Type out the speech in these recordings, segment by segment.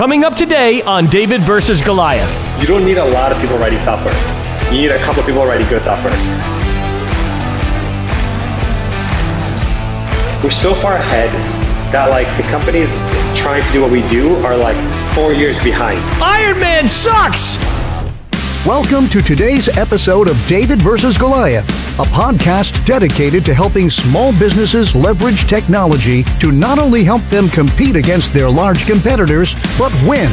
Coming up today on David versus Goliath. You don't need a lot of people writing software. You need a couple people writing good software. We're so far ahead that like the companies trying to do what we do are like four years behind. Iron Man sucks! Welcome to today's episode of David versus Goliath, a podcast dedicated to helping small businesses leverage technology to not only help them compete against their large competitors, but win.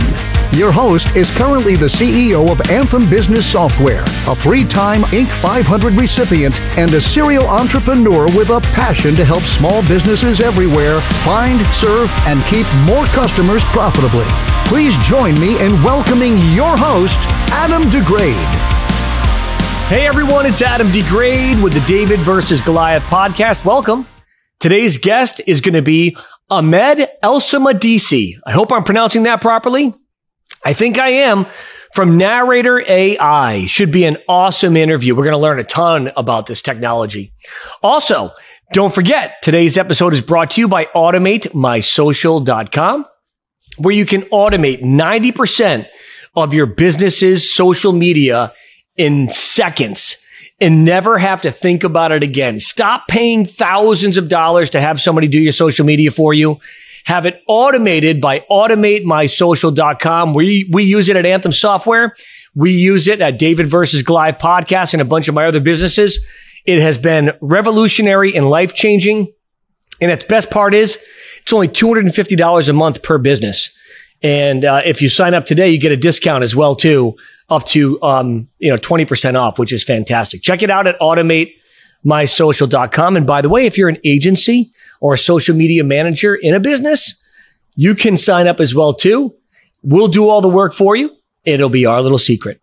Your host is currently the CEO of Anthem Business Software, a three time Inc. 500 recipient, and a serial entrepreneur with a passion to help small businesses everywhere find, serve, and keep more customers profitably. Please join me in welcoming your host, Adam DeGraide. Hey everyone, it's Adam DeGraide with the David versus Goliath podcast. Welcome. Today's guest is going to be Ahmed Elsamadisi. I hope I'm pronouncing that properly. I think I am from Narrator AI. Should be an awesome interview. We're going to learn a ton about this technology. Also, don't forget today's episode is brought to you by automatemysocial.com where you can automate 90% of your business's social media in seconds and never have to think about it again. Stop paying thousands of dollars to have somebody do your social media for you. Have it automated by automatemysocial.com. We, we use it at Anthem Software. We use it at David versus Goliath podcast and a bunch of my other businesses. It has been revolutionary and life changing. And its best part is it's only $250 a month per business. And uh, if you sign up today, you get a discount as well too, up to um, you know 20% off, which is fantastic. Check it out at automatemysocial.com. And by the way, if you're an agency or a social media manager in a business, you can sign up as well too. We'll do all the work for you. It'll be our little secret.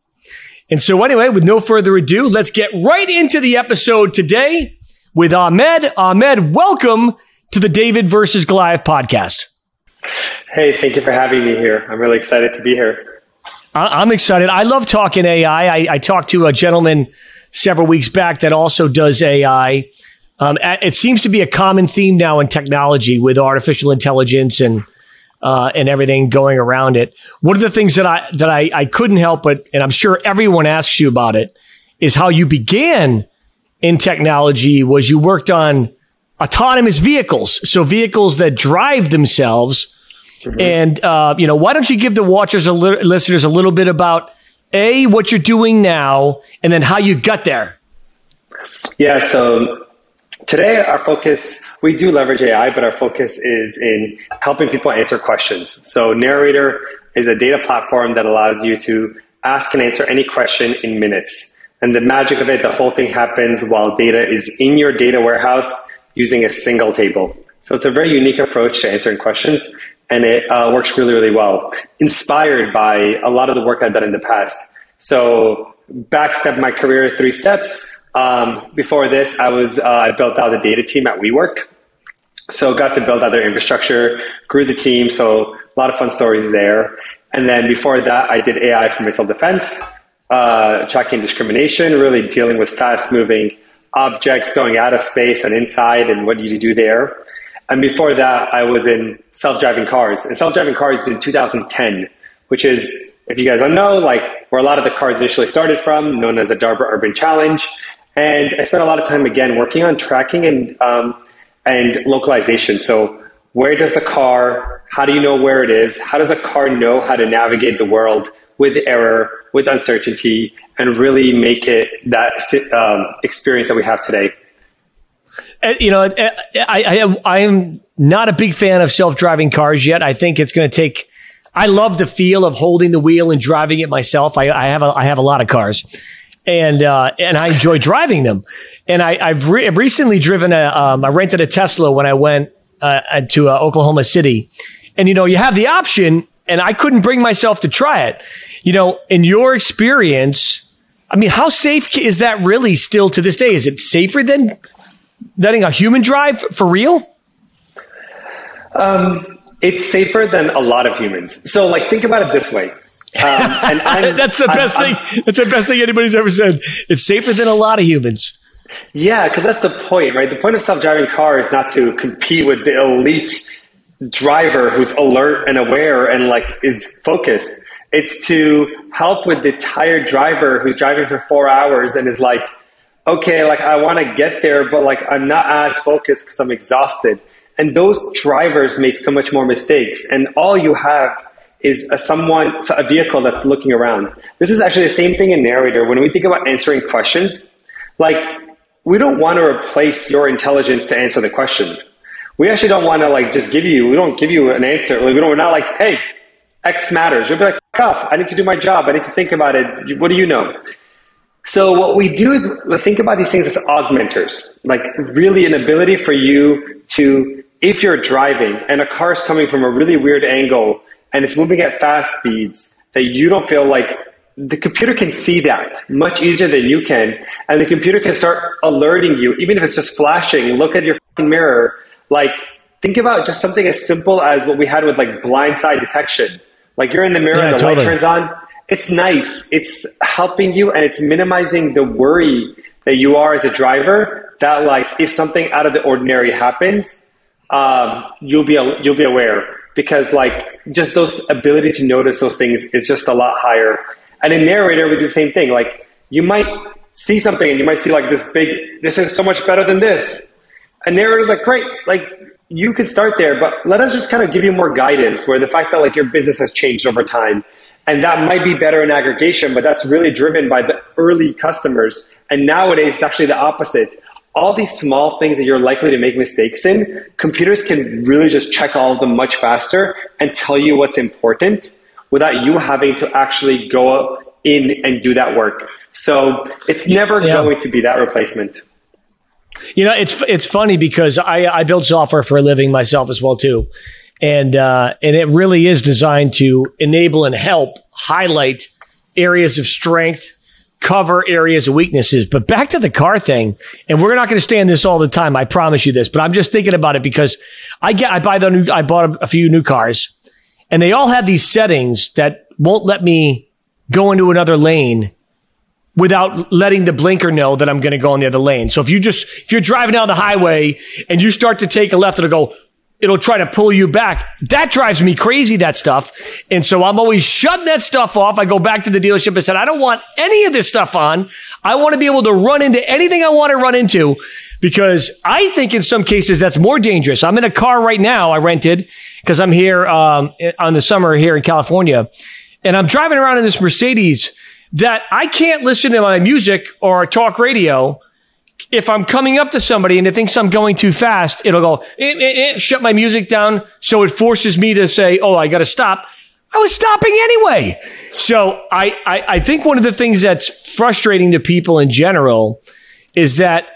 And so anyway, with no further ado, let's get right into the episode today with Ahmed. Ahmed, welcome to the David versus Goliath podcast. Hey, thank you for having me here. I'm really excited to be here. I'm excited. I love talking AI. I, I talked to a gentleman several weeks back that also does AI. Um, it seems to be a common theme now in technology with artificial intelligence and uh, and everything going around it. One of the things that I that I, I couldn't help but, and I'm sure everyone asks you about it, is how you began in technology. Was you worked on autonomous vehicles, so vehicles that drive themselves. Mm-hmm. And uh, you know, why don't you give the watchers, a li- listeners, a little bit about a what you're doing now, and then how you got there. Yeah. So today, our focus we do leverage AI, but our focus is in helping people answer questions. So Narrator is a data platform that allows you to ask and answer any question in minutes. And the magic of it, the whole thing happens while data is in your data warehouse using a single table. So it's a very unique approach to answering questions, and it uh, works really, really well. Inspired by a lot of the work I've done in the past. So backstep my career three steps. Um, before this, I was uh, I built out the data team at WeWork. So got to build out their infrastructure, grew the team. So a lot of fun stories there. And then before that, I did AI for missile defense, uh, tracking discrimination, really dealing with fast moving objects going out of space and inside and what do you do there. And before that, I was in self-driving cars. And self-driving cars in 2010, which is, if you guys don't know, like where a lot of the cars initially started from, known as the DARPA Urban Challenge. And I spent a lot of time again working on tracking and um, and localization. So where does a car? How do you know where it is? How does a car know how to navigate the world with error, with uncertainty, and really make it that um, experience that we have today. Uh, you know, uh, I, I, I am not a big fan of self driving cars yet. I think it's going to take. I love the feel of holding the wheel and driving it myself. I, I have a, I have a lot of cars, and uh, and I enjoy driving them. And I, have re- recently driven a. Um, I rented a Tesla when I went uh, to uh, Oklahoma City, and you know you have the option and I couldn't bring myself to try it. You know, in your experience, I mean, how safe is that really still to this day? Is it safer than letting a human drive for real? Um, it's safer than a lot of humans. So, like, think about it this way. Um, that's the best I'm, thing. I'm, that's the best thing anybody's ever said. It's safer than a lot of humans. Yeah, because that's the point, right? The point of self-driving car is not to compete with the elite driver who's alert and aware and like is focused. It's to help with the tired driver who's driving for four hours and is like, okay, like I want to get there, but like I'm not as focused because I'm exhausted. And those drivers make so much more mistakes. And all you have is a someone, a vehicle that's looking around. This is actually the same thing in narrator. When we think about answering questions, like we don't want to replace your intelligence to answer the question. We actually don't want to like just give you, we don't give you an answer. Like, we don't, we're not like, hey, X matters. You'll be like, off. I need to do my job. I need to think about it. What do you know? So what we do is think about these things as augmenters, like really an ability for you to, if you're driving and a car is coming from a really weird angle and it's moving at fast speeds, that you don't feel like the computer can see that much easier than you can. And the computer can start alerting you, even if it's just flashing, look at your mirror. Like, think about just something as simple as what we had with like blind side detection. Like you're in the mirror, yeah, the totally. light turns on, it's nice. It's helping you and it's minimizing the worry that you are as a driver that like if something out of the ordinary happens, um, you'll be you'll be aware because like just those ability to notice those things is just a lot higher. And in narrator, we do the same thing. Like you might see something and you might see like this big. This is so much better than this. And narrator's like great. Like you could start there, but let us just kind of give you more guidance where the fact that like your business has changed over time and that might be better in aggregation, but that's really driven by the early customers. And nowadays, it's actually the opposite. All these small things that you're likely to make mistakes in, computers can really just check all of them much faster and tell you what's important without you having to actually go in and do that work. So it's never yeah. going to be that replacement. You know, it's it's funny because I I build software for a living myself as well too, and uh, and it really is designed to enable and help highlight areas of strength, cover areas of weaknesses. But back to the car thing, and we're not going to stay in this all the time. I promise you this, but I'm just thinking about it because I get I buy the new I bought a, a few new cars, and they all have these settings that won't let me go into another lane without letting the blinker know that I'm going to go on the other lane. So if you just, if you're driving down the highway and you start to take a left, it'll go, it'll try to pull you back. That drives me crazy, that stuff. And so I'm always shutting that stuff off. I go back to the dealership and said, I don't want any of this stuff on. I want to be able to run into anything I want to run into because I think in some cases that's more dangerous. I'm in a car right now. I rented because I'm here, um, on the summer here in California and I'm driving around in this Mercedes that I can't listen to my music or talk radio if I'm coming up to somebody and it thinks I'm going too fast, it'll go, eh, eh, eh, shut my music down. So it forces me to say, oh, I got to stop. I was stopping anyway. So I, I, I think one of the things that's frustrating to people in general is that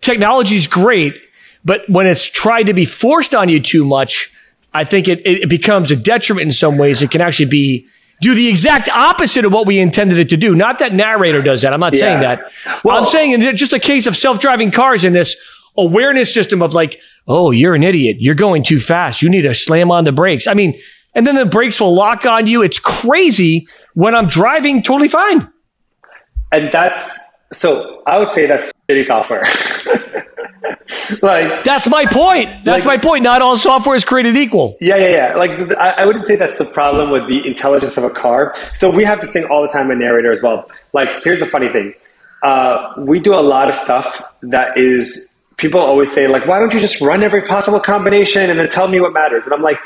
technology is great, but when it's tried to be forced on you too much, I think it, it becomes a detriment in some ways. It can actually be do the exact opposite of what we intended it to do. Not that narrator does that. I'm not yeah. saying that. Well, I'm saying in just a case of self-driving cars in this awareness system of like, oh, you're an idiot. You're going too fast. You need to slam on the brakes. I mean, and then the brakes will lock on you. It's crazy when I'm driving totally fine. And that's so I would say that's shitty software. like that's my point. That's like, my point. Not all software is created equal. Yeah, yeah, yeah. Like I, I, wouldn't say that's the problem with the intelligence of a car. So we have this thing all the time in narrator as well. Like here's the funny thing. Uh, we do a lot of stuff that is people always say like, why don't you just run every possible combination and then tell me what matters? And I'm like,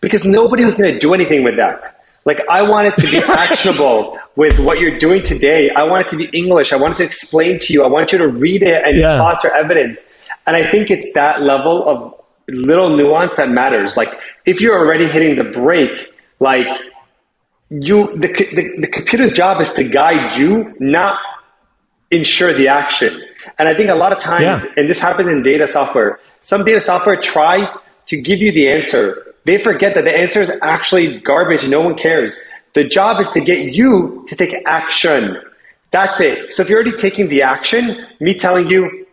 because nobody was going to do anything with that. Like I want it to be actionable with what you're doing today. I want it to be English. I want it to explain to you. I want you to read it and yeah. thoughts or evidence. And I think it's that level of little nuance that matters. Like if you're already hitting the brake, like you, the, the, the computer's job is to guide you, not ensure the action. And I think a lot of times, yeah. and this happens in data software, some data software tries to give you the answer. They forget that the answer is actually garbage. No one cares. The job is to get you to take action. That's it. So if you're already taking the action, me telling you,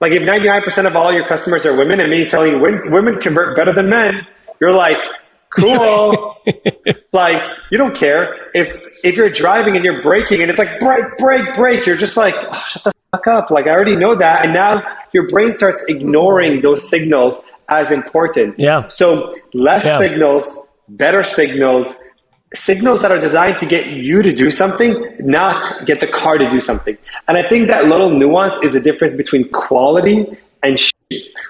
like if 99% of all your customers are women and me telling you women convert better than men, you're like, cool. like you don't care. If if you're driving and you're braking and it's like break, break, break. you're just like, oh, shut the fuck up. Like I already know that. And now your brain starts ignoring those signals as important. Yeah. So less Yeah. signals, better signals, signals that are designed to get you to do something, not get the car to do something. And I think that little nuance is the difference between quality and shit.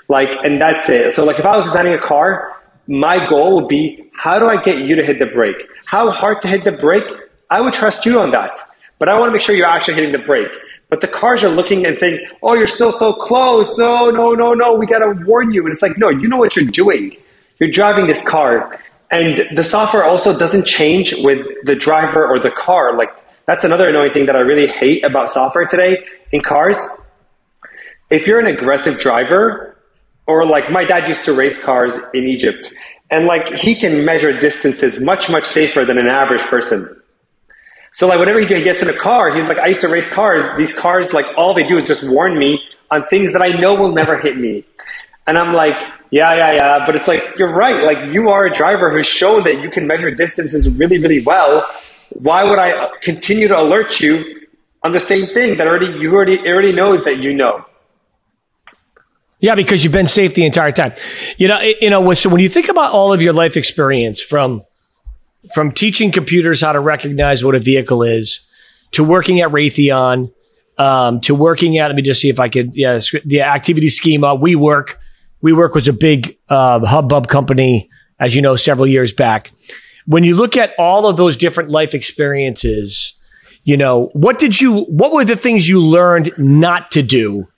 Like, and that's it. So like if I was designing a car, my goal would be how do I get you to hit the brake? How hard to hit the brake? I would trust you on that. But I want to make sure you're actually hitting the brake. But the cars are looking and saying, oh, you're still so close. No, no, no, no. We got to warn you. And it's like, no, you know what you're doing. You're driving this car. And the software also doesn't change with the driver or the car. Like, that's another annoying thing that I really hate about software today in cars. If you're an aggressive driver, or like my dad used to race cars in Egypt, and like he can measure distances much, much safer than an average person. So like whenever he gets in a car, he's like, I used to race cars. These cars, like all they do is just warn me on things that I know will never hit me. And I'm like, yeah, yeah, yeah. But it's like, you're right. Like you are a driver who's shown that you can measure distances really, really well. Why would I continue to alert you on the same thing that already, you already, already knows that you know? Yeah, because you've been safe the entire time. You know, you know, so when you think about all of your life experience from from teaching computers how to recognize what a vehicle is, to working at Raytheon, um, to working at let me just see if I could yeah the activity schema. WeWork, WeWork was a big uh, hubbub company, as you know, several years back. When you look at all of those different life experiences, you know what did you what were the things you learned not to do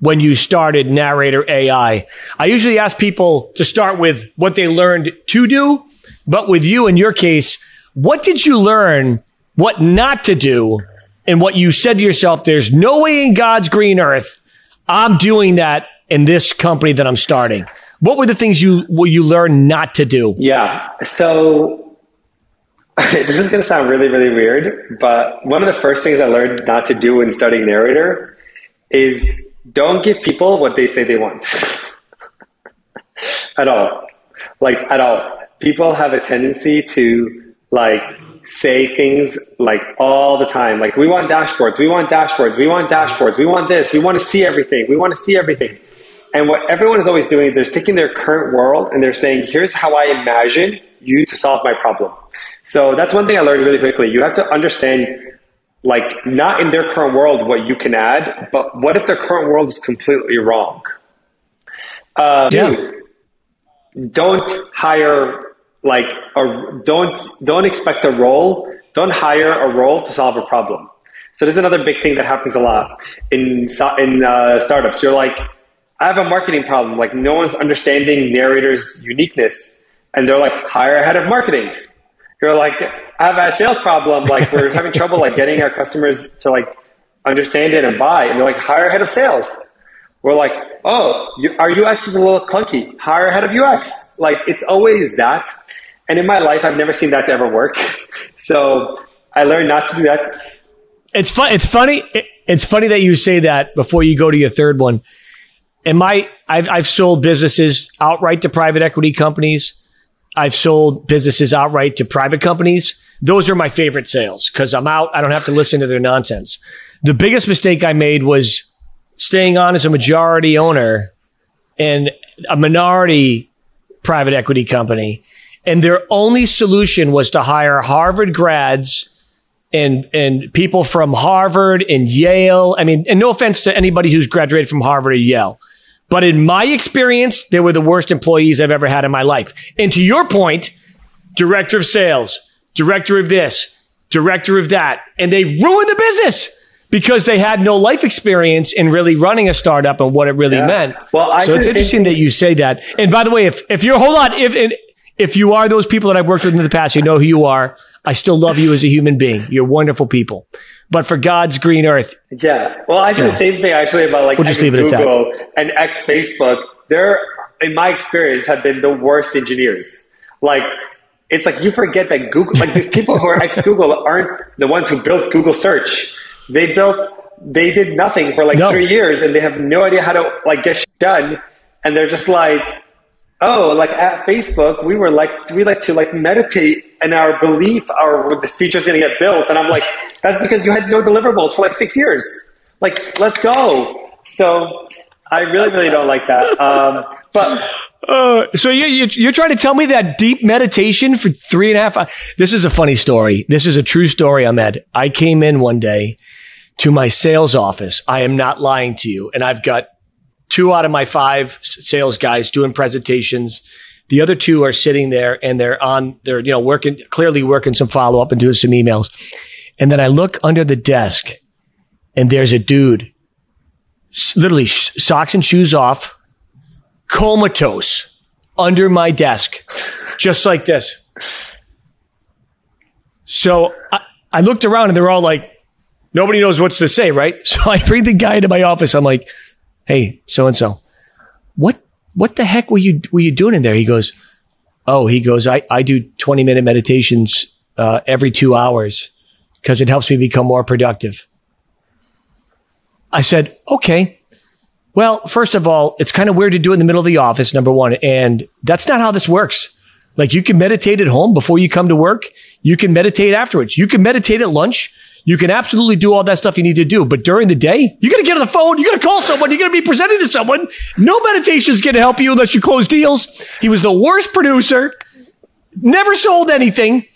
when you started Narrator AI? I usually ask people to start with what they learned to do, but with you in your case, what did you learn what not to do and what you said to yourself, there's no way in God's green earth I'm doing that in this company that I'm starting? What were the things you you learned not to do? Yeah. So this is going to sound really, really weird, but one of the first things I learned not to do when starting narrator is don't give people what they say they want at all. Like at all. People have a tendency to like say things like all the time. Like we want dashboards, we want dashboards, we want dashboards, we want this, we want to see everything, we want to see everything. And what everyone is always doing, they're taking their current world and they're saying, here's how I imagine you to solve my problem. So that's one thing I learned really quickly. You have to understand like not in their current world what you can add, but what if their current world is completely wrong? Uh, Yeah. don't hire like a don't don't expect a role. Don't hire a role to solve a problem. So there's another big thing that happens a lot in in uh, startups. You're like, I have a marketing problem. Like no one's understanding narrator's uniqueness, and they're like, hire a head of marketing. You're like, I have a sales problem. Like we're having trouble like getting our customers to like understand it and buy. And they're like, hire a head of sales. We're like, oh, you, our UX is a little clunky. Hire a head of UX. Like it's always that. And in my life, I've never seen that to ever work. So I learned not to do that. It's fun. It's funny. it- it's funny that you say that before you go to your third one. And my, I've, I've sold businesses outright to private equity companies. I've sold businesses outright to private companies. Those are my favorite sales because I'm out. I don't have to listen to their nonsense. The biggest mistake I made was staying on as a majority owner in a minority private equity company. And their only solution was to hire Harvard grads and and people from Harvard and Yale. I mean, and no offense to anybody who's graduated from Harvard or Yale, but in my experience, they were the worst employees I've ever had in my life. And to your point, director of sales, director of this, director of that, and they ruined the business because they had no life experience in really running a startup and what it really Yeah. meant. Well, I so it's interesting that you say that. And by the way, if if you're hold on, if and if you are those people that I've worked with in the past, you know who you are. I still love you as a human being. You're wonderful people. But for God's green earth, Yeah. Well, I say the same thing actually about like We'll just leave it at that. Google and ex Facebook. They're, in my experience, have been the worst engineers. Like, it's like you forget that Google, like these people who are ex Google aren't the ones who built Google search. They built, they did nothing for like No. three years and they have no idea how to like get done. And they're just like, oh, like at Facebook, we were like, we like to like meditate in our belief our this feature is going to get built. And I'm like, that's because you had no deliverables for like six years. Like, let's go. So I really, really don't like that. Um, but uh, so you, you, you're trying to tell me that deep meditation for three and a half hours? This is a funny story. This is a true story, Ahmed. I came in one day to my sales office. I am not lying to you. And I've got two out of my five sales guys doing presentations. The other two are sitting there and they're on, they're, you know, working, clearly working some follow up and doing some emails. And then I look under the desk and there's a dude, literally socks and shoes off, comatose under my desk, just like this. So I, I looked around and they're all like, nobody knows what to say, right? So I bring the guy into my office. I'm like, hey, so and so, what, what the heck were you, were you doing in there? He goes, oh, he goes, I, I do 20 minute meditations, uh, every two hours because it helps me become more productive. I said, okay. Well, first of all, it's kind of weird to do it in the middle of the office, number one. And that's not how this works. Like you can meditate at home before you come to work. You can meditate afterwards. You can meditate at lunch. You can absolutely do all that stuff you need to do. But during the day, you got to get on the phone. You got to call someone. You got to be presented to someone. No meditation is going to help you unless you close deals. He was the worst producer, never sold anything,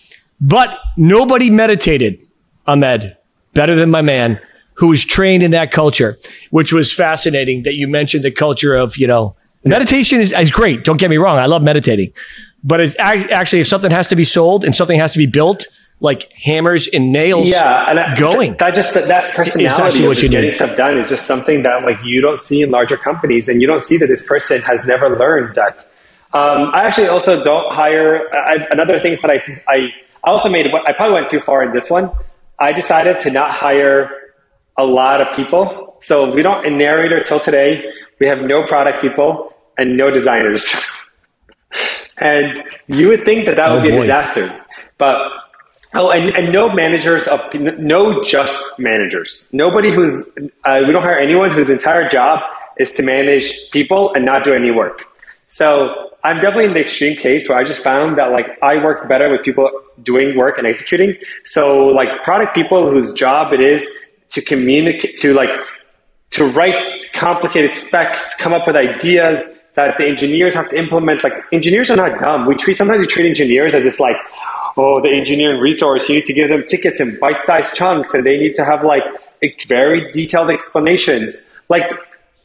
but nobody meditated. Ahmed, better than my man who was trained in that culture, which was fascinating that you mentioned the culture of, you know, meditation is, is great. Don't get me wrong. I love meditating, but actually, if something has to be sold and something has to be built, like hammers and nails yeah, and I, going. That just that, that personality of getting need. stuff done is just something that like you don't see in larger companies, and you don't see that this person has never learned that. Um, I actually also don't hire. I, another things that I I also made. I probably went too far in this one. I decided to not hire a lot of people. So we don't, in Narrator till today, we have no product people and no designers. and you would think that that oh would be boy. a disaster. But, oh, and, and no managers of, no just managers. Nobody who's, uh, we don't hire anyone whose entire job is to manage people and not do any work. So I'm definitely in the extreme case where I just found that like I work better with people doing work and executing. So like product people whose job it is to communicate, to like, to write complicated specs, come up with ideas that the engineers have to implement. Like engineers are not dumb. We treat, sometimes we treat engineers as this like, oh, the engineering resource. You need to give them tickets in bite-sized chunks and they need to have like very detailed explanations. Like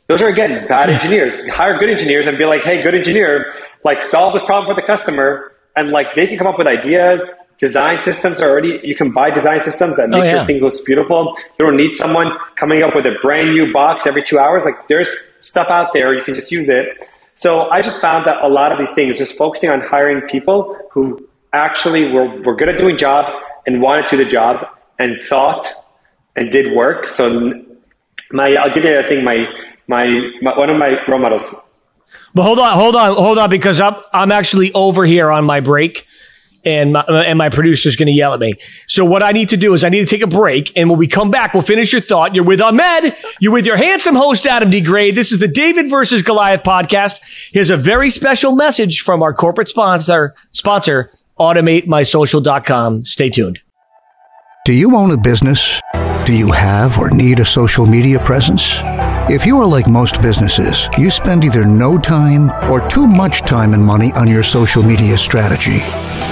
those are again bad engineers. Hire good engineers and be like, hey, good engineer, like solve this problem for the customer. And like they can come up with ideas. Design systems are already, you can buy design systems that oh, make oh, yeah. your things looks beautiful. You don't need someone coming up with a brand new box every two hours. Like there's stuff out there. You can just use it. So I just found that a lot of these things, just focusing on hiring people who actually were, were good at doing jobs and wanted to do the job and thought and did work. So my, I'll give you I think my, my, my one of my role models. But hold on, hold on, hold on, because I'm I'm actually over here on my break, and my, uh, and my producer's going to yell at me. So what I need to do is I need to take a break, and when we come back, we'll finish your thought. You're with Ahmed. You're with your handsome host Adam DeGraide. This is the David versus Goliath podcast. Here's a very special message from our corporate sponsor, sponsor AutomateMySocial.com. Stay tuned. Do you own a business? Do you have or need a social media presence? If you are like most businesses, you spend either no time or too much time and money on your social media strategy,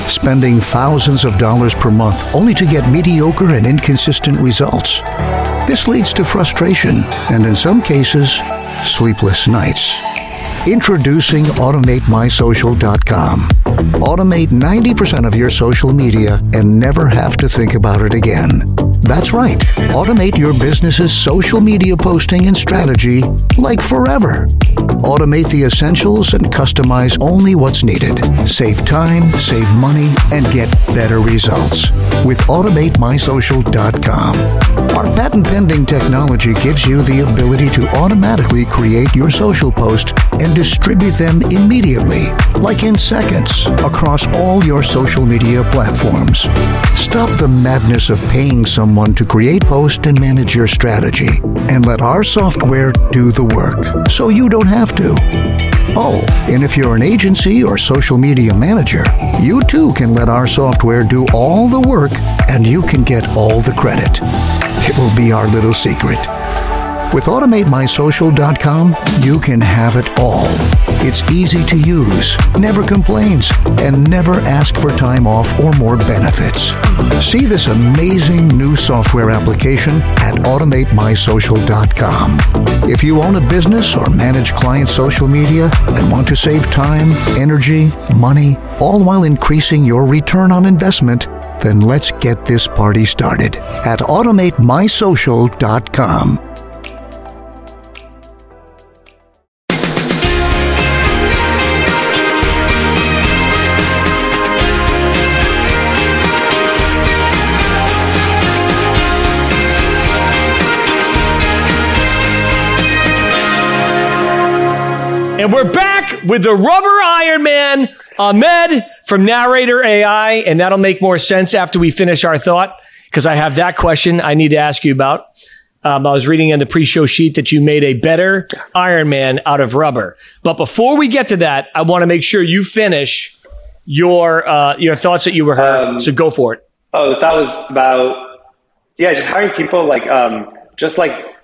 spending thousands of dollars per month only to get mediocre and inconsistent results. This leads to frustration and, in some cases, sleepless nights. Introducing AutomateMySocial.com. Automate 90% of your social media and never have to think about it again. That's right. Automate your business's social media posting and strategy like forever. Automate the essentials and customize only what's needed. Save time, save money, and get better results with AutomateMySocial.com. Our patent pending technology gives you the ability to automatically create your social post and distribute them immediately, like in seconds, across all your social media platforms. Stop the madness of paying someone to create, post, and manage your strategy, and let our software do the work so you don't have to. Oh, and if you're an agency or social media manager, you too can let our software do all the work and you can get all the credit. It will be our little secret. With AutomateMySocial.com, you can have it all. It's easy to use, never complains, and never ask for time off or more benefits. See this amazing new software application at AutomateMySocial.com. If you own a business or manage client social media and want to save time, energy, money, all while increasing your return on investment, then let's get this party started at AutomateMySocial.com. And we're back with the rubber Iron Man, Ahmed from Narrator AI. And that'll make more sense after we finish our thought because I have that question I need to ask you about. Um, I was reading in the pre-show sheet that you made a better Iron Man out of rubber. But before we get to that, I want to make sure you finish your uh, your thoughts that you were heard. Um, so go for it. Oh, that was about yeah, just hiring people like um, just like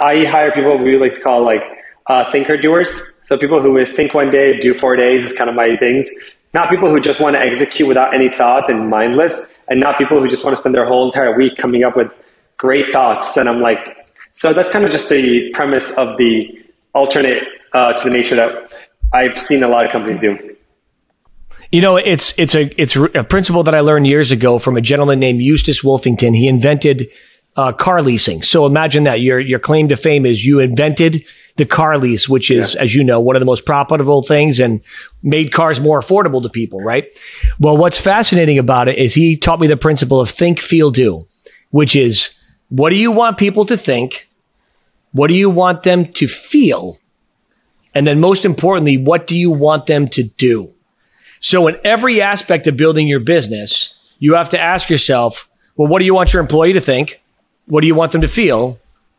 I hire people we like to call like uh, thinker doers. So people who think one day, do four days is kind of my things. Not people who just want to execute without any thought and mindless, and not people who just want to spend their whole entire week coming up with great thoughts. And I'm like, so that's kind of just the premise of the alternate uh, to the nature that I've seen a lot of companies do. You know, it's it's a it's a principle that I learned years ago from a gentleman named Eustace Wolfington. He invented uh, car leasing. So imagine that your your claim to fame is you invented the car lease, which is, yeah. as you know, one of the most profitable things and made cars more affordable to people, right? Well, what's fascinating about it is he taught me the principle of think, feel, do, which is what do you want people to think? What do you want them to feel? And then most importantly, what do you want them to do? So in every aspect of building your business, you have to ask yourself, well, what do you want your employee to think? What do you want them to feel?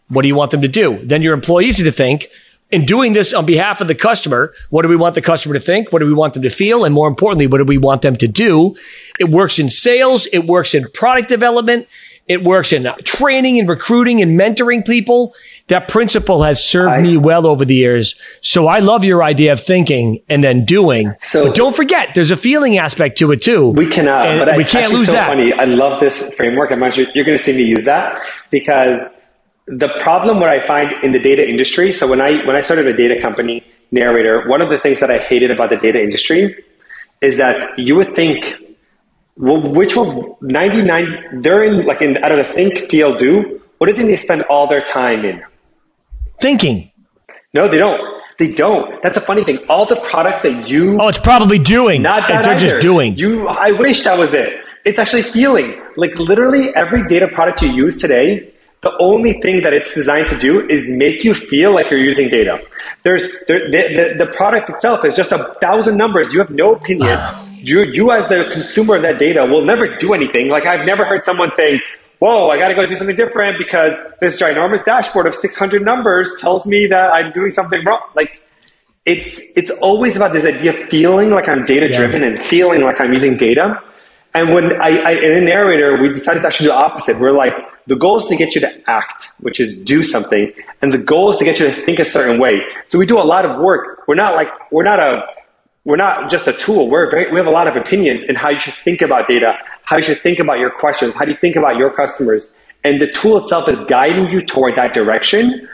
What do you want them to do? Then your employees need to think, in doing this on behalf of the customer, what do we want the customer to think? What do we want them to feel? And more importantly, what do we want them to do? It works in sales. It works in product development. It works in training and recruiting and mentoring people. That principle has served I, me well over the years. So I love your idea of thinking and then doing. So, but don't forget, there's a feeling aspect to it too. We cannot, but we I, can't lose so that. Funny. I love this framework. I'm sure you're going to see me use that because the problem what I find in the data industry, so when I when I started a data company, Narrator, one of the things that I hated about the data industry is that you would think, well, which will 99, they're in like in out of the think, feel, do. What do you think they spend all their time in? Thinking. No, they don't. They don't. That's a funny thing. All the products that you oh, it's probably doing. Not that they're either. just doing. You, I wish that was it. It's actually feeling. Like literally every data product you use today the only thing that it's designed to do is make you feel like you're using data. There's there, the, the, the product itself is just a thousand numbers. You have no opinion. You, you as the consumer of that data will never do anything. Like I've never heard someone saying, whoa, I got to go do something different because this ginormous dashboard of 600 numbers tells me that I'm doing something wrong. Like it's, it's always about this idea of feeling like I'm data driven yeah. and feeling like I'm using data. And when I, I, in a narrator, we decided to actually do the opposite. We're like, the goal is to get you to act, which is do something, and the goal is to get you to think a certain way. So we do a lot of work. We're not like we're not a we're not just a tool. We're very, we have a lot of opinions in how you should think about data, how you should think about your questions, how do you think about your customers, and the tool itself is guiding you toward that direction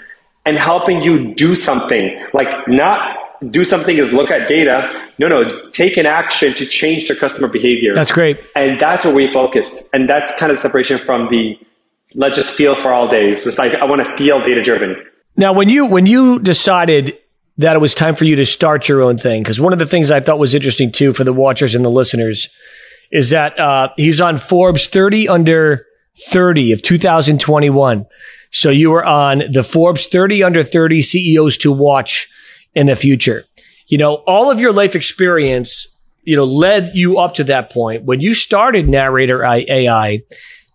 and helping you do something. Like not do something is look at data. No, no, take an action to change their customer behavior. That's great. And that's where we focus. And that's kind of separation from the let's just feel for all days. It's like I want to feel data driven. Now, when you when you decided that it was time for you to start your own thing, because one of the things I thought was interesting too for the watchers and the listeners is that uh, he's on Forbes 30 under 30 of 2021. So you were on the Forbes 30 under 30 CEOs to watch in the future. You know, all of your life experience, you know, led you up to that point. When you started Narrator AI,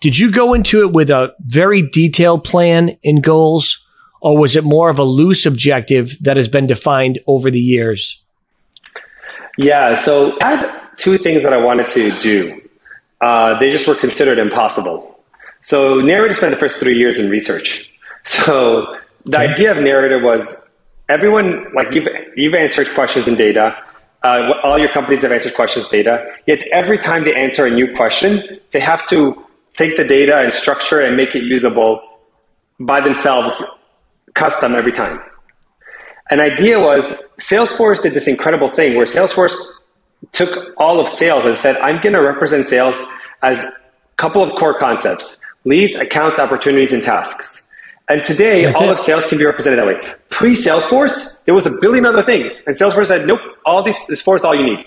did you go into it with a very detailed plan and goals, or was it more of a loose objective that has been defined over the years? Yeah, so I had two things that I wanted to do. Uh, they just were considered impossible. So Narrator spent the first three years in research. So the okay. idea of narrator was everyone like you've you've answered questions in data. Uh, all your companies have answered questions data. Yet every time they answer a new question, they have to take the data and structure and make it usable by themselves, custom every time. An idea was Salesforce did this incredible thing where Salesforce took all of sales and said, I'm going to represent sales as a couple of core concepts leads, accounts, opportunities, and tasks. And today, That's all it. of sales can be represented that way. Pre Salesforce, there was a billion other things. And Salesforce said, nope, all these, this four is all you need.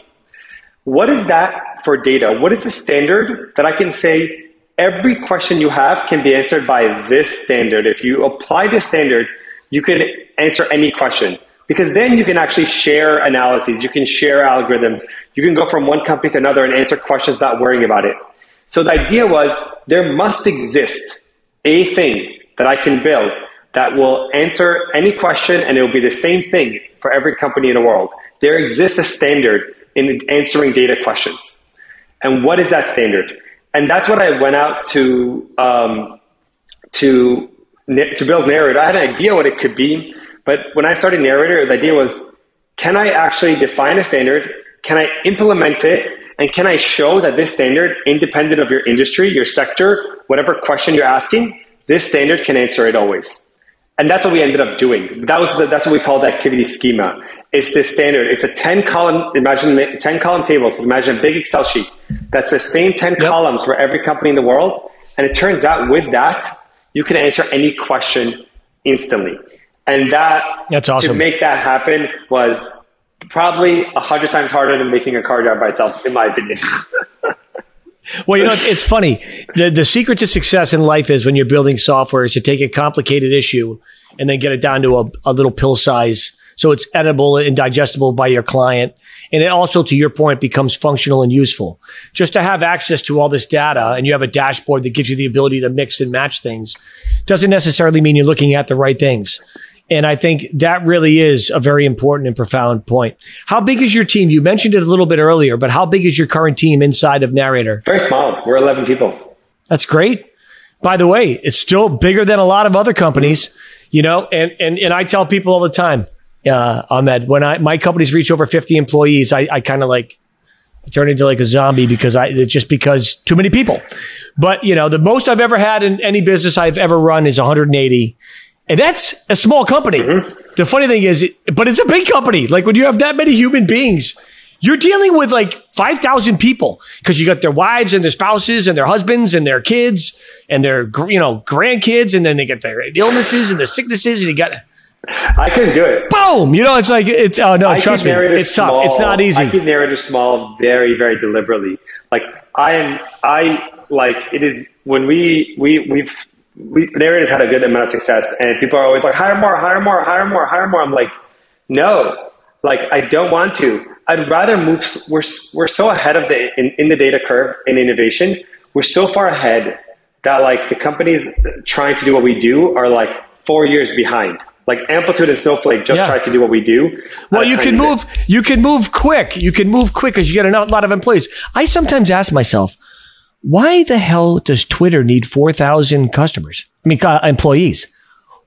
What is that for data? What is the standard that I can say every question you have can be answered by this standard? If you apply this standard, you can answer any question because then you can actually share analyses, you can share algorithms, you can go from one company to another and answer questions without worrying about it. So the idea was there must exist a thing that I can build that will answer any question and it will be the same thing for every company in the world. There exists a standard in answering data questions. And what is that standard? And that's what I went out to, um, to, to build Narrator. I had an idea what it could be, but when I started Narrator, the idea was, can I actually define a standard? Can I implement it? And can I show that this standard, independent of your industry, your sector, whatever question you're asking, this standard can answer it always. And that's what we ended up doing. That was the, that's what we call the activity schema. It's this standard. It's a 10 column, imagine 10 column table. So imagine a big Excel sheet. That's the same 10 yep. columns for every company in the world. And it turns out with that, you can answer any question instantly. And that, that's awesome. to make that happen was probably a hundred times harder than making a car drive by itself, in my opinion. Well, you know, it's funny. The the secret to success in life is when you're building software is to take a complicated issue and then get it down to a, a little pill size so it's edible and digestible by your client. And it also, to your point, becomes functional and useful. Just to have access to all this data and you have a dashboard that gives you the ability to mix and match things doesn't necessarily mean you're looking at the right things. And I think that really is a very important and profound point. How big is your team? You mentioned it a little bit earlier, but how big is your current team inside of Narrator? Very small. We're 11 people. That's great. By the way, it's still bigger than a lot of other companies, you know, and, and, and I tell people all the time, uh, Ahmed, when I, my companies reach over 50 employees, I, I kind of like turn into like a zombie because I, it's just because too many people. But, you know, the most I've ever had in any business I've ever run is 180 and that's a small company. Mm-hmm. The funny thing is, but it's a big company. Like when you have that many human beings, you're dealing with like 5,000 people because you got their wives and their spouses and their husbands and their kids and their, you know, grandkids. And then they get their illnesses and the sicknesses and you got. I couldn't do it. Boom! You know, it's like, it's, oh no, I trust me. It's small. tough. It's not easy. I keep Narrator small very, very deliberately. Like I am, I like it is when we, we, we've, we, Narrator's had a good amount of success, and people are always like, hire more, hire more, hire more, hire more. I'm like, no, like I don't want to. I'd rather move. We're we're so ahead of the in, in the data curve in innovation. We're so far ahead that like the companies trying to do what we do are like four years behind. Like Amplitude and Snowflake just yeah. tried to do what we do. Well, you can move. Bit. You can move quick. You can move quick because you get a lot of employees. I sometimes ask myself, why the hell does Twitter need 4,000 customers? I mean, uh, employees.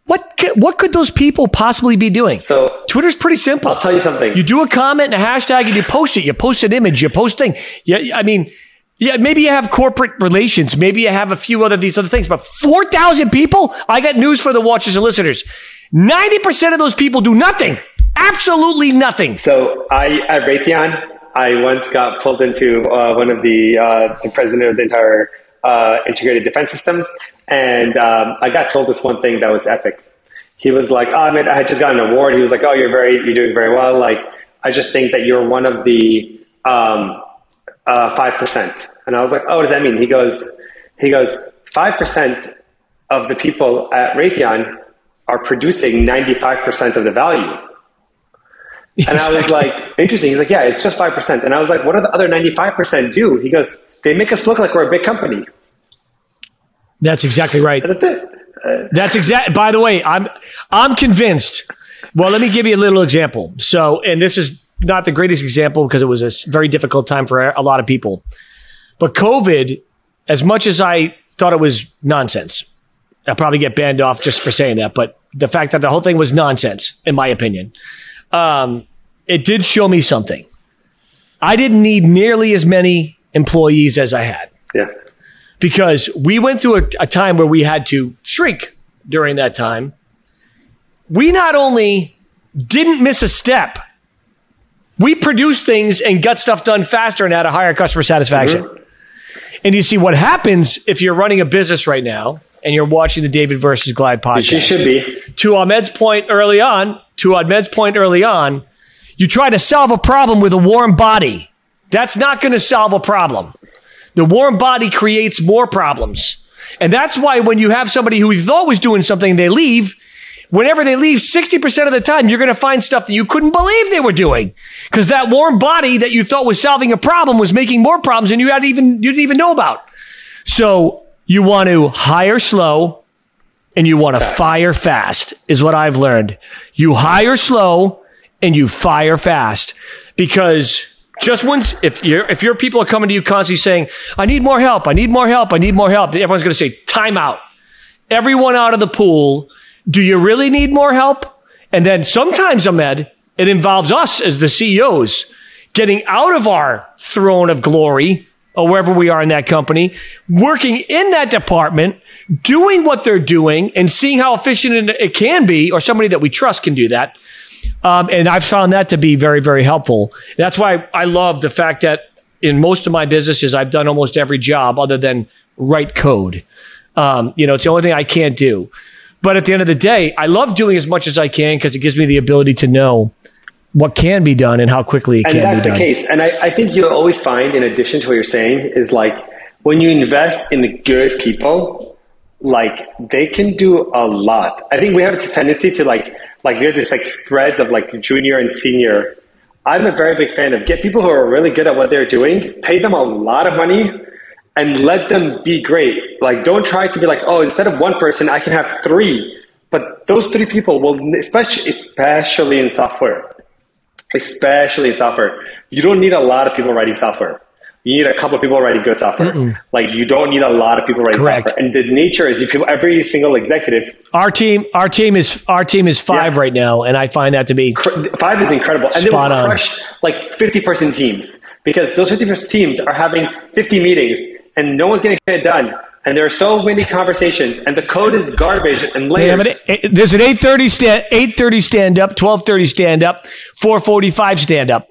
What could, what could those people possibly be doing? So Twitter's pretty simple. I'll tell you something. You do a comment and a hashtag and you post it. You post an image. You post thing. Yeah, I mean, yeah, maybe you have corporate relations. Maybe you have a few other these other things. But four thousand people. I got news for the watchers and listeners. Ninety percent of those people do nothing. Absolutely nothing. So I at Raytheon, I once got pulled into uh, one of the, uh, the president of the entire uh, integrated defense systems, and um, I got told this one thing that was epic. He was like, "Oh, man, I had just got an award." He was like, "Oh, you're very, you're doing very well. Like, I just think that you're one of the um, uh, five percent." And I was like, "Oh, what does that mean?" He goes, "He goes, five percent of the people at Raytheon are producing ninety five percent of the value." And I was like, interesting. He's like, yeah, it's just 5%. And I was like, what do the other 95% do? He goes, they make us look like we're a big company. That's exactly right. that's it. Uh, that's exact. By the way, I'm, I'm convinced. Well, let me give you a little example. So, and this is not the greatest example because it was a very difficult time for a lot of people. But COVID, as much as I thought it was nonsense, I'll probably get banned off just for saying that, but the fact that the whole thing was nonsense, in my opinion, um, it did show me something. I didn't need nearly as many employees as I had. Yeah. Because we went through a, a time where we had to shrink during that time. We not only didn't miss a step, we produced things and got stuff done faster and had a higher customer satisfaction. Mm-hmm. And you see what happens if you're running a business right now and you're watching the David versus Goliath podcast. Which should be. To Ahmed's point early on, to Ahmed's point early on, you try to solve a problem with a warm body. That's not going to solve a problem. The warm body creates more problems. And that's why when you have somebody who is always doing something, they leave, whenever they leave, 60% of the time, you're going to find stuff that you couldn't believe they were doing. Because that warm body that you thought was solving a problem was making more problems and you had even, you didn't even know about. So you want to hire slow and you want to fire fast is what I've learned. You hire slow and you fire fast because just once, if your if your people are coming to you constantly saying, "I need more help, I need more help, I need more help," everyone's going to say, "Time out." Everyone out of the pool. Do you really need more help? And then sometimes, Ahmed, it involves us as the CEOs getting out of our throne of glory or wherever we are in that company, working in that department, doing what they're doing and seeing how efficient it can be, or somebody that we trust can do that. Um, and I've found that to be very, very helpful. That's why I love the fact that in most of my businesses, I've done almost every job other than write code. Um, you know, it's the only thing I can't do. But at the end of the day, I love doing as much as I can because it gives me the ability to know what can be done and how quickly it and can be done. And that's the case. And I, I think you'll always find, in addition to what you're saying, is like when you invest in the good people, like they can do a lot. I think we have this tendency to like like there's this like spreads of like junior and senior. I'm a very big fan of get people who are really good at what they're doing, pay them a lot of money, and let them be great. Like don't try to be like, oh, instead of one person, I can have three. But those three people will, especially especially in software, especially in software, you don't need a lot of people writing software you need a couple of people writing good software. Mm-mm. Like you don't need a lot of people writing Correct. software. And the nature is people, every single executive. Our team, our team is our team is five yeah. right now, and I find that to be five is incredible. And spot they will crush on. like fifty person teams because those fifty person teams are having fifty meetings, and no one's getting shit done. And there are so many conversations, and the code is garbage and layers. Eh, eh, there's an eight thirty stand, eight thirty stand up, twelve thirty stand up, four forty five stand up.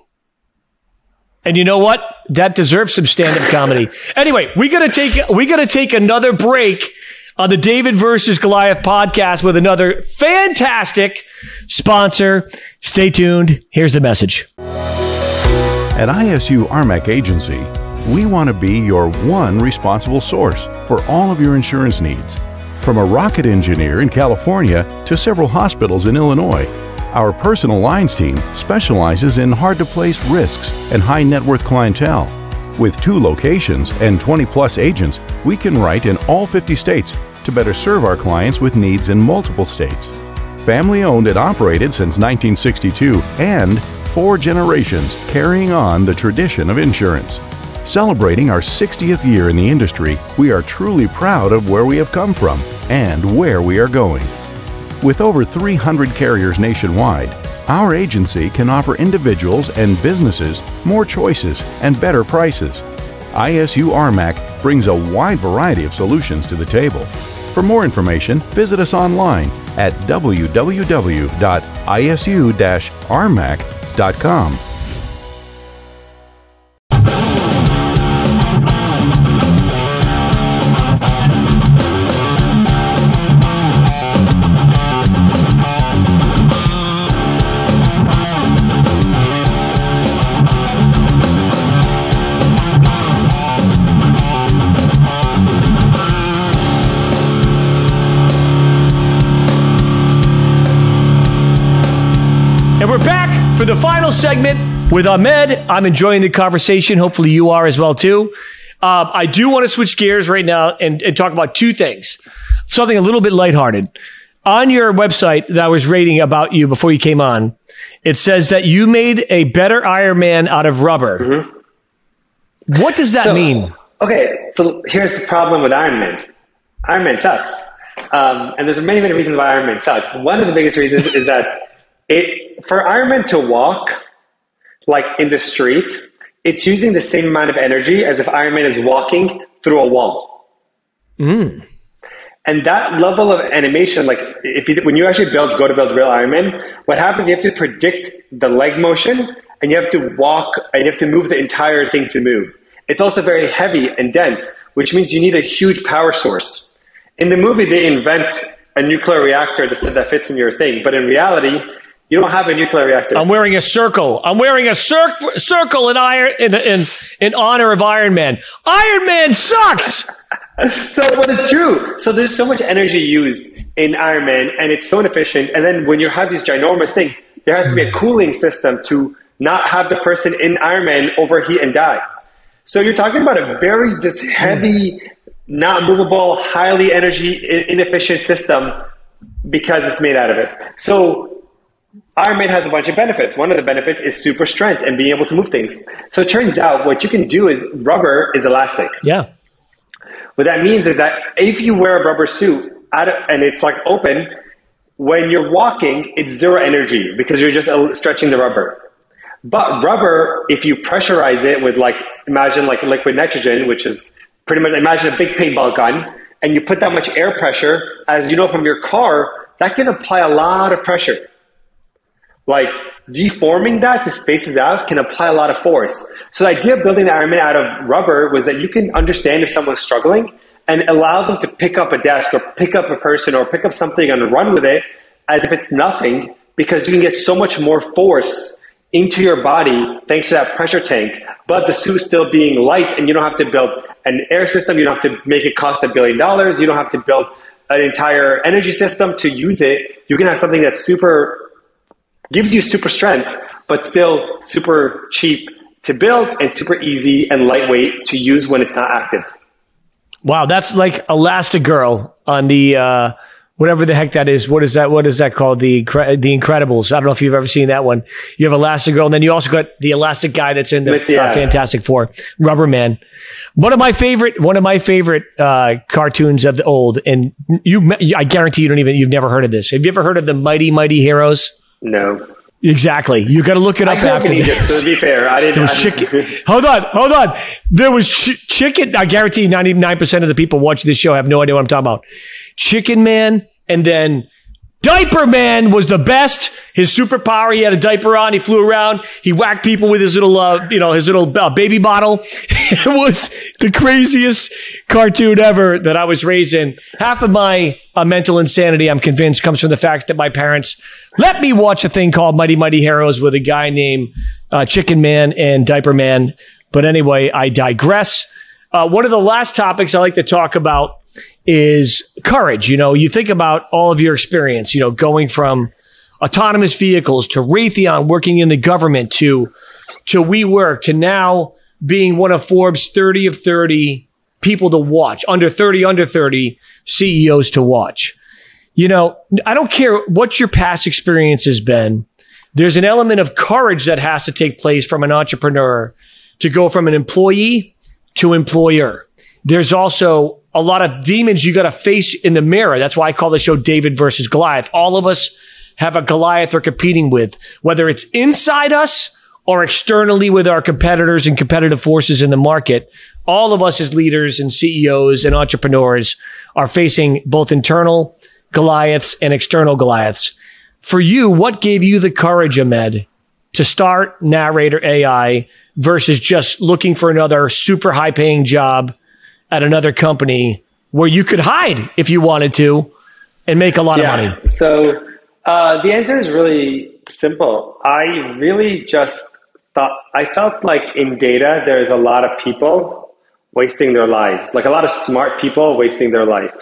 And you know what? That deserves some stand-up comedy. Anyway, we gotta take we gotta take another break on the David versus Goliath podcast with another fantastic sponsor. Stay tuned. Here's the message. At ISU RMAC Agency, we want to be your one responsible source for all of your insurance needs. From a rocket engineer in California to several hospitals in Illinois. Our personal lines team specializes in hard to place risks and high net worth clientele. With two locations and 20 plus agents, we can write in all 50 states to better serve our clients with needs in multiple states. Family owned and operated since 1962 and four generations carrying on the tradition of insurance. Celebrating our 60th year in the industry, we are truly proud of where we have come from and where we are going. With over 300 carriers nationwide, our agency can offer individuals and businesses more choices and better prices. ISU RMAC brings a wide variety of solutions to the table. For more information, visit us online at www.isu-rmac.com. final segment with Ahmed. I'm enjoying the conversation. Hopefully, you are as well too. Uh, I do want to switch gears right now and, and talk about two things. Something a little bit lighthearted. On your website that I was reading about you before you came on, it says that you made a better Iron Man out of rubber. Mm-hmm. What does that so, mean? Okay, so here's the problem with Iron Man. Iron Man sucks. Um, and there's many, many reasons why Ironman sucks. One of the biggest reasons is that it for Ironman to walk like in the street, it's using the same amount of energy as if Ironman is walking through a wall. Mm. And that level of animation, like if you, when you actually build, go to build real Ironman, what happens, you have to predict the leg motion and you have to walk and you have to move the entire thing to move. It's also very heavy and dense, which means you need a huge power source. In the movie, they invent a nuclear reactor that fits in your thing, but in reality, you don't have a nuclear reactor. I'm wearing a circle. I'm wearing a cir- circle in iron in, in in honor of Iron Man. Iron Man sucks. so, but it's true. So there's so much energy used in Iron Man, and it's so inefficient. And then when you have these ginormous thing, there has to be a cooling system to not have the person in Iron Man overheat and die. So you're talking about a very this heavy, not movable, highly energy inefficient system because it's made out of it. So Iron Man has a bunch of benefits. One of the benefits is super strength and being able to move things. So it turns out what you can do is rubber is elastic. Yeah. What that means is that if you wear a rubber suit and it's like open, when you're walking, it's zero energy because you're just uh, stretching the rubber. But rubber, if you pressurize it with like, imagine like liquid nitrogen, which is pretty much, imagine a big paintball gun, and you put that much air pressure, as you know from your car, that can apply a lot of pressure. Like deforming that to spaces out can apply a lot of force. So the idea of building the Ironman out of rubber was that you can understand if someone's struggling and allow them to pick up a desk or pick up a person or pick up something and run with it as if it's nothing because you can get so much more force into your body thanks to that pressure tank, but the suit still being light and you don't have to build an air system. You don't have to make it cost a billion dollars. You don't have to build an entire energy system to use it. You can have something that's super, gives you super strength, but still super cheap to build and super easy and lightweight to use when it's not active. Wow. That's like Elastigirl on the, uh, whatever the heck that is. What is that? What is that called? The the Incredibles. I don't know if you've ever seen that one. You have Elastigirl, and then you also got the Elastic guy that's in the uh, Fantastic Four, Rubber Man. One of my favorite, one of my favorite uh, cartoons of the old, and you, I guarantee you don't even you've never heard of this. Have you ever heard of the Mighty Mighty Heroes? No. Exactly. You got to look it up after this. to be fair, I didn't. There was chicken. hold on, hold on. There was ch- chicken. I guarantee ninety nine percent of the people watching this show have no idea what I'm talking about. Chicken Man, and then Diaper Man was the best. His superpower, he had a diaper on. He flew around. He whacked people with his little, uh, you know, his little uh, baby bottle. it was the craziest cartoon ever that I was raised in. Half of my uh, mental insanity, I'm convinced, comes from the fact that my parents let me watch a thing called Mighty Mighty Heroes with a guy named uh, Chicken Man and Diaper Man. But anyway, I digress. Uh, one of the last topics I like to talk about is courage. You know, you think about all of your experience, you know, going from autonomous vehicles to Raytheon working in the government to, to WeWork to now being one of Forbes 30 of 30 people to watch, under 30, under 30 CEOs to watch. You know, I don't care what your past experience has been. There's an element of courage that has to take place from an entrepreneur to go from an employee to employer. There's also a lot of demons you got to face in the mirror. That's why I call the show David versus Goliath. All of us have a Goliath we're competing with, whether it's inside us or externally with our competitors and competitive forces in the market. All of us as leaders and CEOs and entrepreneurs are facing both internal Goliaths and external Goliaths. For you, what gave you the courage, Ahmed, to start Narrator AI versus just looking for another super high paying job at another company where you could hide if you wanted to and make a lot yeah. of money? So uh, the answer is really simple. I really just thought, I felt like in data, there's a lot of people wasting their lives, like a lot of smart people wasting their life.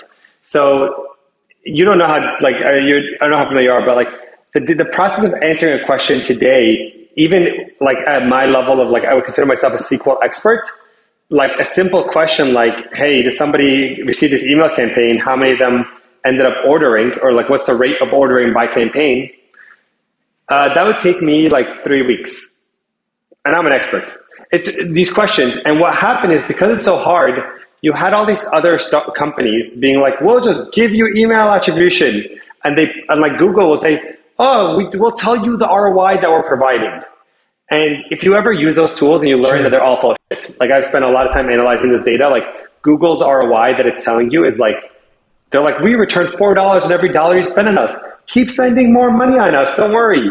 So you don't know how, like, you, I don't know how familiar you are, but like the, the process of answering a question today, even like at my level of like, I would consider myself a SQL expert like a simple question like, hey, did somebody receive this email campaign? How many of them ended up ordering? Or like, what's the rate of ordering by campaign? Uh, that would take me like three weeks. And I'm an expert. It's these questions. And what happened is because it's so hard, you had all these other companies being like, we'll just give you email attribution. And they, and like Google will say, oh, we, will tell you the ROI that we're providing. And if you ever use those tools and you learn sure. that they're all full of shit, like I've spent a lot of time analyzing this data, like Google's ROI that it's telling you is like, they're like, we return $4 on every dollar you spend on us. Keep spending more money on us. Don't worry.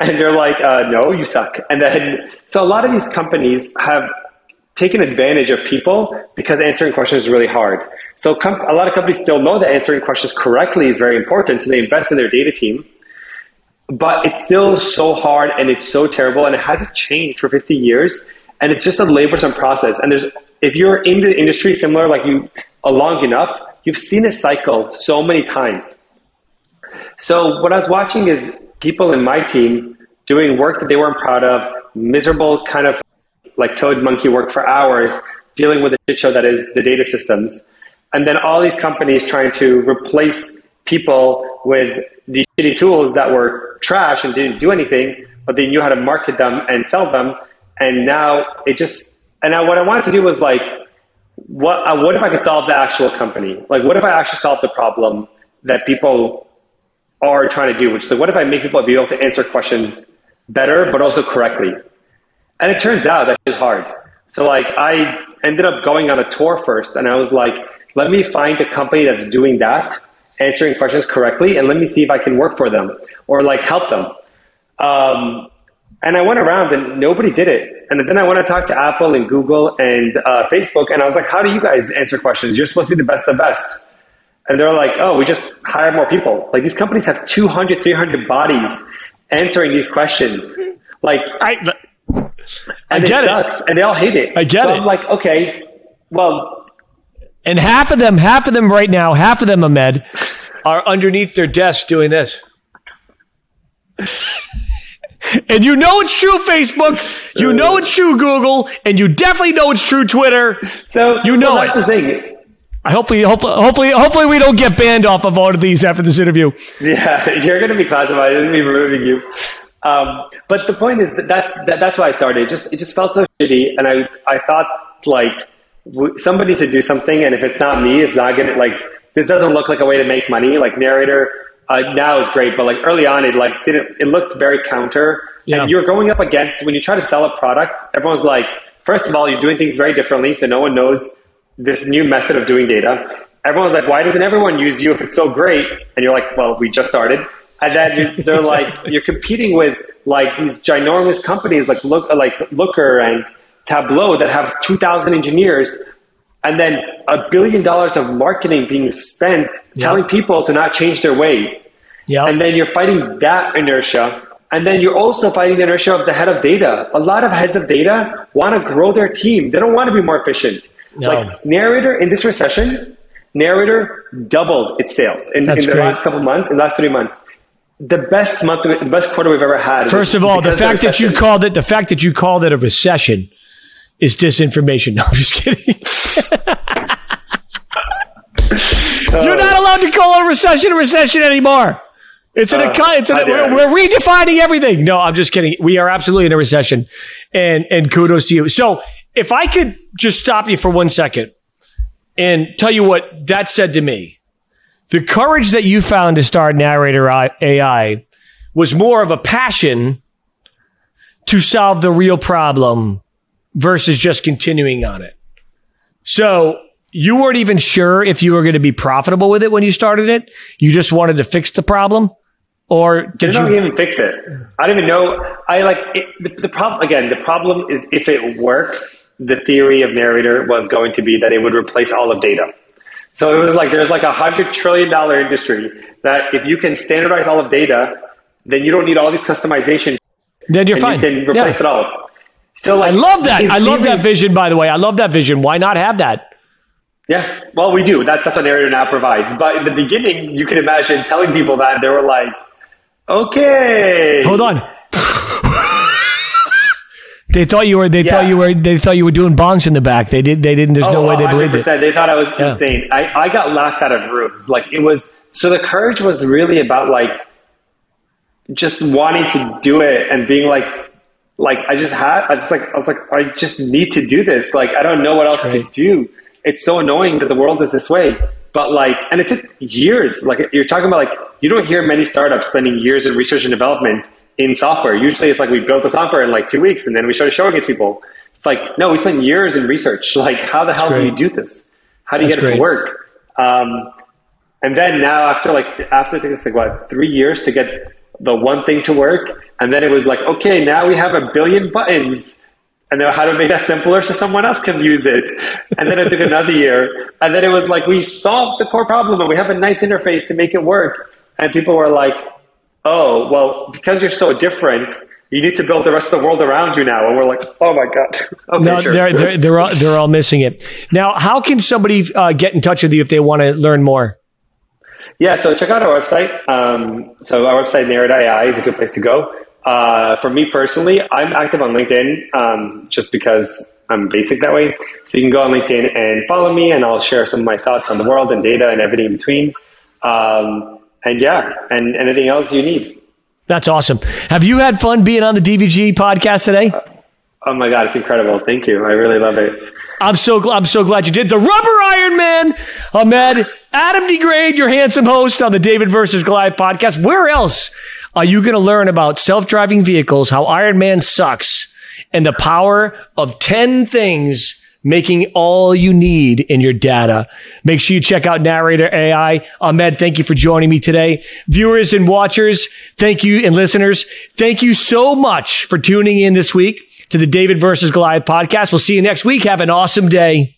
And they're like, uh, no, you suck. And then, so a lot of these companies have taken advantage of people because answering questions is really hard. So com- a lot of companies still know that answering questions correctly is very important. So they invest in their data team. But it's still so hard and it's so terrible and it hasn't changed for 50 years. And it's just a laborious process. And there's, if you're in the industry similar, like you, uh, long enough, you've seen a cycle so many times. So what I was watching is people in my team doing work that they weren't proud of, miserable kind of like code monkey work for hours, dealing with the shit show that is the data systems. And then all these companies trying to replace people with these shitty tools that were trash and didn't do anything, but they knew how to market them and sell them. And now it just, and now what I wanted to do was like, what, uh, what if I could solve the actual company? Like, what if I actually solve the problem that people are trying to do? Which is like, what if I make people be able to answer questions better, but also correctly? And it turns out that is hard. So like, I ended up going on a tour first and I was like, let me find a company that's doing that answering questions correctly and let me see if I can work for them or like help them. Um, and I went around and nobody did it. And then I went to talk to Apple and Google and uh, Facebook and I was like, how do you guys answer questions? You're supposed to be the best of the best. And they're like, oh, we just hire more people. Like these companies have 200, 300 bodies answering these questions. Like, I, I get it, sucks, it. and they all hate it. I get so it. I'm like, okay, well, and half of them, half of them right now, half of them, Ahmed, are underneath their desks doing this. and you know it's true, Facebook. You know it's true, Google, and you definitely know it's true, Twitter. So you know well, that's it. the thing. I hopefully, hopefully, hopefully, hopefully, we don't get banned off of all of these after this interview. Yeah, you're going to be classified. They're going to be removing you. Um, but the point is that that's that, that's why I started. It just it just felt so shitty, and I I thought like somebody to do something, and if it's not me, it's not gonna like this doesn't look like a way to make money. Like narrator uh, now is great, but like early on, it like didn't. It looked very counter. Yeah. And you're going up against when you try to sell a product. Everyone's like, first of all, you're doing things very differently, so no one knows this new method of doing data. Everyone's like, why doesn't everyone use you if it's so great? And you're like, well, we just started. And then they're like, you're competing with like these ginormous companies like look like Looker and Tableau that have 2,000 engineers and then a billion dollars of marketing being spent telling people to not change their ways. Yep. And then you're fighting that inertia. And then you're also fighting the inertia of the head of data. A lot of heads of data want to grow their team. They don't want to be more efficient. No. Like Narrator in this recession, Narrator doubled its sales in, in the great. last couple months, in the last three months the best month, the best quarter we've ever had. First of all, the fact that you called it, the fact that you called it a recession is disinformation. No, I'm just kidding. You're not allowed to call a recession a recession anymore. It's an, uh, it's an we're, we're, redefining everything. No, I'm just kidding. We are absolutely in a recession and, and kudos to you. So if I could just stop you for one second and tell you what that said to me the courage that you found to start Narrator AI was more of a passion to solve the real problem versus just continuing on it. So you weren't even sure if you were going to be profitable with it when you started it. You just wanted to fix the problem. Or did you not even fix it? I don't even know. I like it, the, the problem again. The problem is if it works, the theory of narrator was going to be that it would replace all of data. So it was like there's like a hundred trillion dollar industry that if you can standardize all of data, then you don't need all these customization. Then you're fine. You can replace yeah. it all. So like, I love that. I love that vision. By the way, I love that vision. Why not have that? Yeah, well, we do. That, that's what Area now provides. But in the beginning, you can imagine telling people that they were like, "Okay, hold on." They thought you were. They yeah. thought you were. They thought you were doing bongs in the back. They did. They didn't. There's oh, no way they oh, believed it. They thought I was yeah. insane. I, I got laughed out of rooms. Like it was. So the courage was really about like just wanting to do it and being like, like I just had. I just like I was like I just need to do this. Like I don't know what else to do. it's so annoying that the world is this way. But like, and it took years. Like you're talking about, like you don't hear many startups spending years in research and development in software. Usually, it's like we built the software in like two weeks, and then we started showing it to people. It's like no, we spent years in research. Like, how the hell do you do this? How do you That's get it great. to work? Um, and then now, after like after it took us like what three years to get the one thing to work, and then it was like, okay, now we have a billion buttons and then how to make that simpler so someone else can use it. And then it took another year. And then it was like, we solved the core problem and we have a nice interface to make it work. And people were like, oh, well, because you're so different, you need to build the rest of the world around you now. And we're like, oh my God. Okay, no, sure. they're, they're, they're, all, they're all missing it. Now, how can somebody uh, get in touch with you if they want to learn more? Yeah, so check out our website. Um, so our website, Narrator.ai, is a good place to go. Uh, for me personally, I'm active on LinkedIn um, just because I'm basic that way. So you can go on LinkedIn and follow me, and I'll share some of my thoughts on the world and data and everything in between. Um, and yeah, and anything else you need. That's awesome. Have you had fun being on the DVG podcast today? Uh, oh my god, it's incredible! Thank you. I really love it. I'm so glad. I'm so glad you did the Rubber Iron Man, Ahmed Adam DeGraide, your handsome host on the David versus Goliath podcast. Where else are you going to learn about self-driving vehicles, how Iron Man sucks, and the power of 10 things making all you need in your data. Make sure you check out Narrator AI. Ahmed, thank you for joining me today. Viewers and watchers, thank you, and listeners, thank you so much for tuning in this week to the David versus Goliath podcast. We'll see you next week. Have an awesome day.